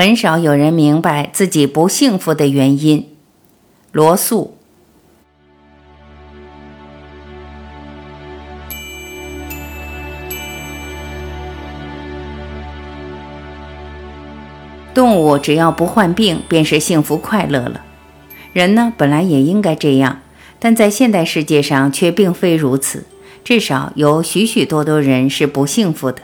很少有人明白自己不幸福的原因。罗素。动物只要不患病，便是幸福快乐了。人呢，本来也应该这样，但在现代世界上却并非如此。至少有许许多多人是不幸福的。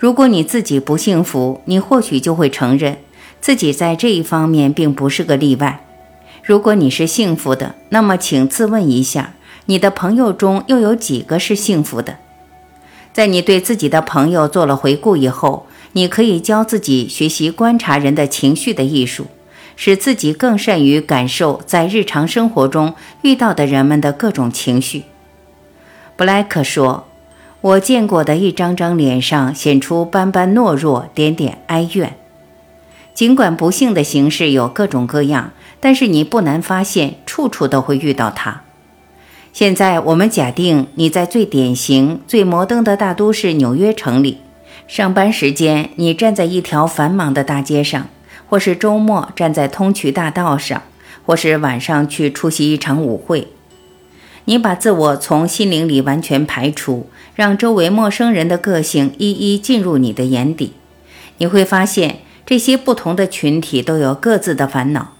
如果你自己不幸福，你或许就会承认自己在这一方面并不是个例外。如果你是幸福的，那么请自问一下，你的朋友中又有几个是幸福的？在你对自己的朋友做了回顾以后，你可以教自己学习观察人的情绪的艺术，使自己更善于感受在日常生活中遇到的人们的各种情绪。布莱克说：“我见过的一张张脸上显出斑斑懦弱，点点哀怨。尽管不幸的形式有各种各样，但是你不难发现，处处都会遇到它。现在我们假定你在最典型、最摩登的大都市纽约城里。”上班时间，你站在一条繁忙的大街上，或是周末站在通衢大道上，或是晚上去出席一场舞会。你把自我从心灵里完全排除，让周围陌生人的个性一一进入你的眼底。你会发现，这些不同的群体都有各自的烦恼。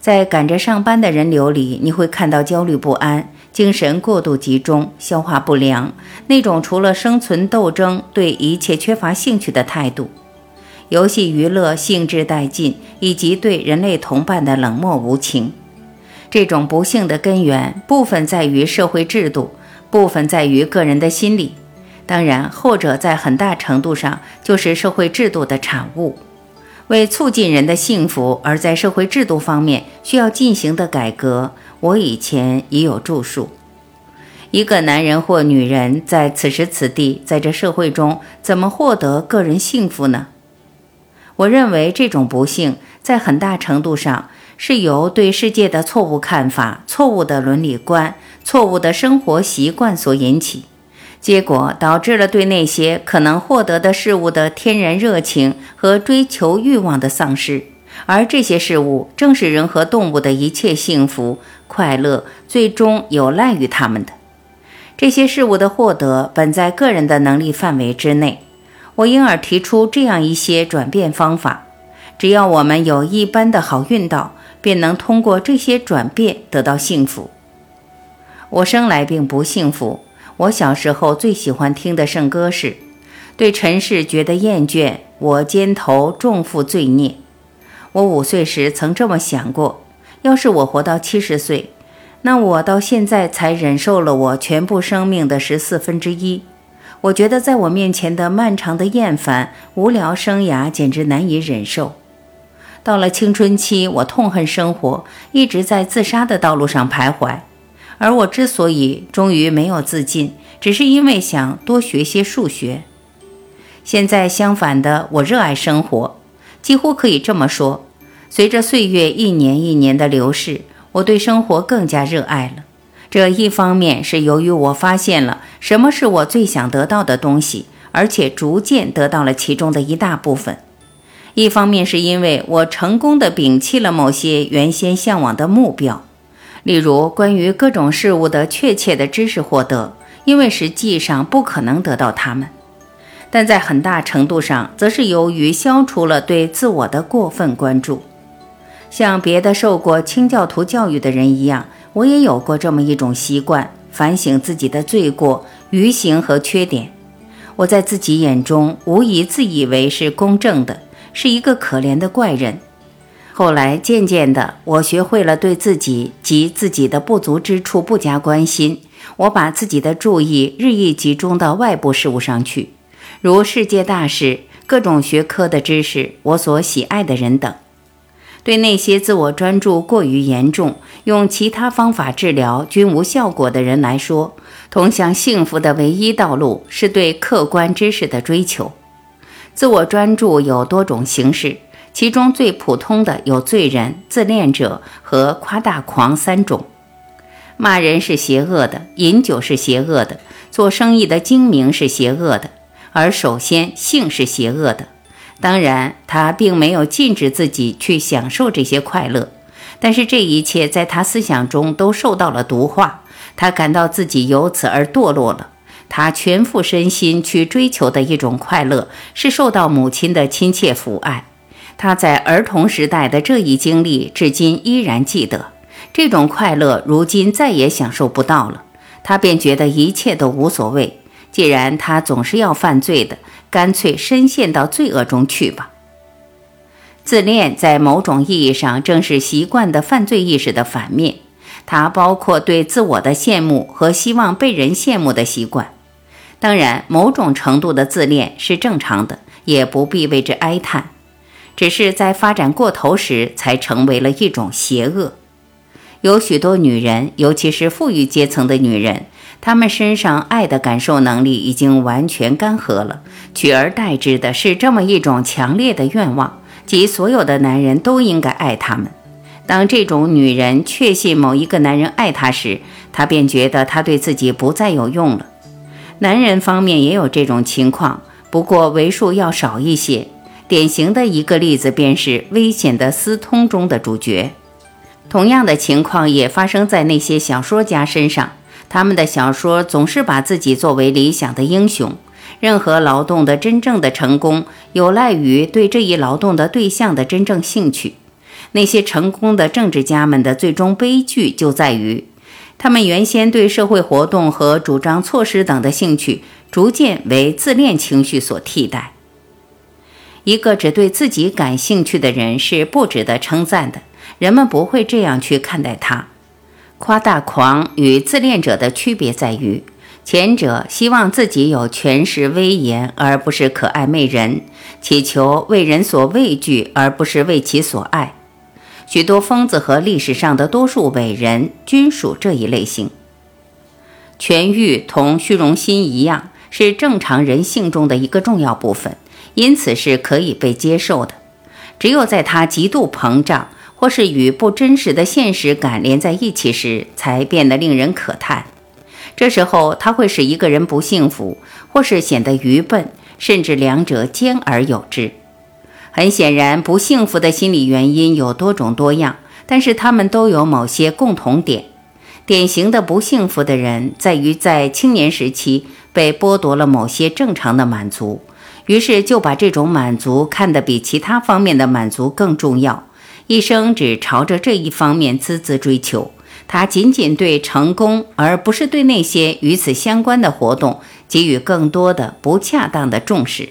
在赶着上班的人流里，你会看到焦虑不安。精神过度集中、消化不良，那种除了生存斗争，对一切缺乏兴趣的态度，游戏娱乐兴致殆尽，以及对人类同伴的冷漠无情，这种不幸的根源，部分在于社会制度，部分在于个人的心理。当然，后者在很大程度上就是社会制度的产物。为促进人的幸福，而在社会制度方面需要进行的改革。我以前已有著述。一个男人或女人在此时此地，在这社会中，怎么获得个人幸福呢？我认为这种不幸在很大程度上是由对世界的错误看法、错误的伦理观、错误的生活习惯所引起，结果导致了对那些可能获得的事物的天然热情和追求欲望的丧失。而这些事物正是人和动物的一切幸福快乐，最终有赖于他们的。这些事物的获得本在个人的能力范围之内。我因而提出这样一些转变方法：只要我们有一般的好运道，便能通过这些转变得到幸福。我生来并不幸福。我小时候最喜欢听的圣歌是：“对尘世觉得厌倦，我肩头重负罪孽。”我五岁时曾这么想过：要是我活到七十岁，那我到现在才忍受了我全部生命的十四分之一。我觉得在我面前的漫长的厌烦、无聊生涯简直难以忍受。到了青春期，我痛恨生活，一直在自杀的道路上徘徊。而我之所以终于没有自尽，只是因为想多学些数学。现在相反的，我热爱生活，几乎可以这么说。随着岁月一年一年的流逝，我对生活更加热爱了。这一方面是由于我发现了什么是我最想得到的东西，而且逐渐得到了其中的一大部分；一方面是因为我成功的摒弃了某些原先向往的目标，例如关于各种事物的确切的知识获得，因为实际上不可能得到它们；但在很大程度上，则是由于消除了对自我的过分关注。像别的受过清教徒教育的人一样，我也有过这么一种习惯：反省自己的罪过、愚行和缺点。我在自己眼中无疑自以为是公正的，是一个可怜的怪人。后来渐渐的，我学会了对自己及自己的不足之处不加关心。我把自己的注意日益集中到外部事物上去，如世界大事、各种学科的知识、我所喜爱的人等。对那些自我专注过于严重、用其他方法治疗均无效果的人来说，通向幸福的唯一道路是对客观知识的追求。自我专注有多种形式，其中最普通的有罪人、自恋者和夸大狂三种。骂人是邪恶的，饮酒是邪恶的，做生意的精明是邪恶的，而首先性是邪恶的。当然，他并没有禁止自己去享受这些快乐，但是这一切在他思想中都受到了毒化，他感到自己由此而堕落了。他全副身心去追求的一种快乐，是受到母亲的亲切抚爱。他在儿童时代的这一经历，至今依然记得。这种快乐，如今再也享受不到了。他便觉得一切都无所谓。既然他总是要犯罪的，干脆深陷到罪恶中去吧。自恋在某种意义上正是习惯的犯罪意识的反面，它包括对自我的羡慕和希望被人羡慕的习惯。当然，某种程度的自恋是正常的，也不必为之哀叹。只是在发展过头时，才成为了一种邪恶。有许多女人，尤其是富裕阶层的女人，她们身上爱的感受能力已经完全干涸了，取而代之的是这么一种强烈的愿望，即所有的男人都应该爱她们。当这种女人确信某一个男人爱她时，她便觉得他对自己不再有用了。男人方面也有这种情况，不过为数要少一些。典型的一个例子便是《危险的私通》中的主角。同样的情况也发生在那些小说家身上，他们的小说总是把自己作为理想的英雄。任何劳动的真正的成功，有赖于对这一劳动的对象的真正兴趣。那些成功的政治家们的最终悲剧就在于，他们原先对社会活动和主张措施等的兴趣，逐渐为自恋情绪所替代。一个只对自己感兴趣的人是不值得称赞的，人们不会这样去看待他。夸大狂与自恋者的区别在于，前者希望自己有权势威严，而不是可爱媚人；祈求为人所畏惧，而不是为其所爱。许多疯子和历史上的多数伟人均属这一类型。权欲同虚荣心一样，是正常人性中的一个重要部分。因此是可以被接受的，只有在它极度膨胀或是与不真实的现实感连在一起时，才变得令人可叹。这时候，它会使一个人不幸福，或是显得愚笨，甚至两者兼而有之。很显然，不幸福的心理原因有多种多样，但是他们都有某些共同点。典型的不幸福的人，在于在青年时期被剥夺了某些正常的满足。于是就把这种满足看得比其他方面的满足更重要，一生只朝着这一方面孜孜追求。他仅仅对成功，而不是对那些与此相关的活动给予更多的不恰当的重视。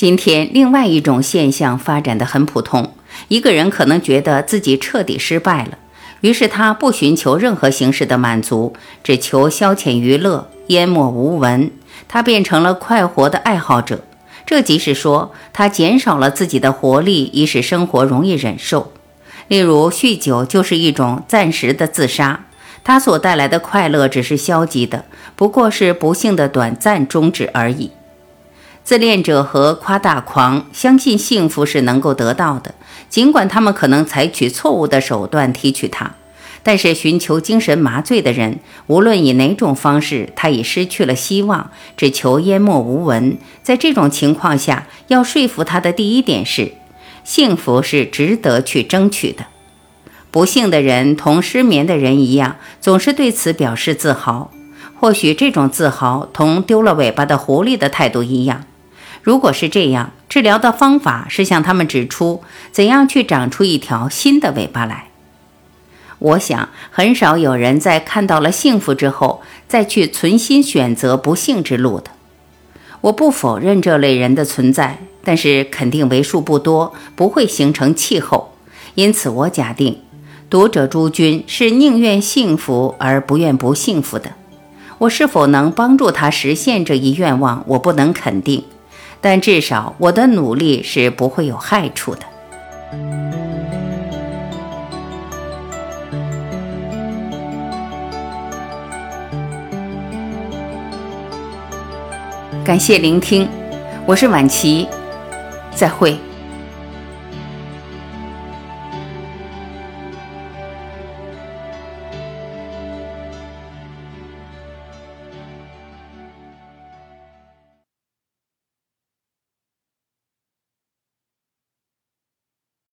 今天，另外一种现象发展得很普通：一个人可能觉得自己彻底失败了，于是他不寻求任何形式的满足，只求消遣娱乐，淹没无闻。他变成了快活的爱好者，这即是说，他减少了自己的活力，以使生活容易忍受。例如，酗酒就是一种暂时的自杀，它所带来的快乐只是消极的，不过是不幸的短暂终止而已。自恋者和夸大狂相信幸福是能够得到的，尽管他们可能采取错误的手段提取它。但是，寻求精神麻醉的人，无论以哪种方式，他已失去了希望，只求淹没无闻。在这种情况下，要说服他的第一点是：幸福是值得去争取的。不幸的人同失眠的人一样，总是对此表示自豪。或许这种自豪同丢了尾巴的狐狸的态度一样。如果是这样，治疗的方法是向他们指出怎样去长出一条新的尾巴来。我想，很少有人在看到了幸福之后，再去存心选择不幸之路的。我不否认这类人的存在，但是肯定为数不多，不会形成气候。因此，我假定读者诸君是宁愿幸福而不愿不幸福的。我是否能帮助他实现这一愿望，我不能肯定，但至少我的努力是不会有害处的。感谢聆听，我是晚琪，再会。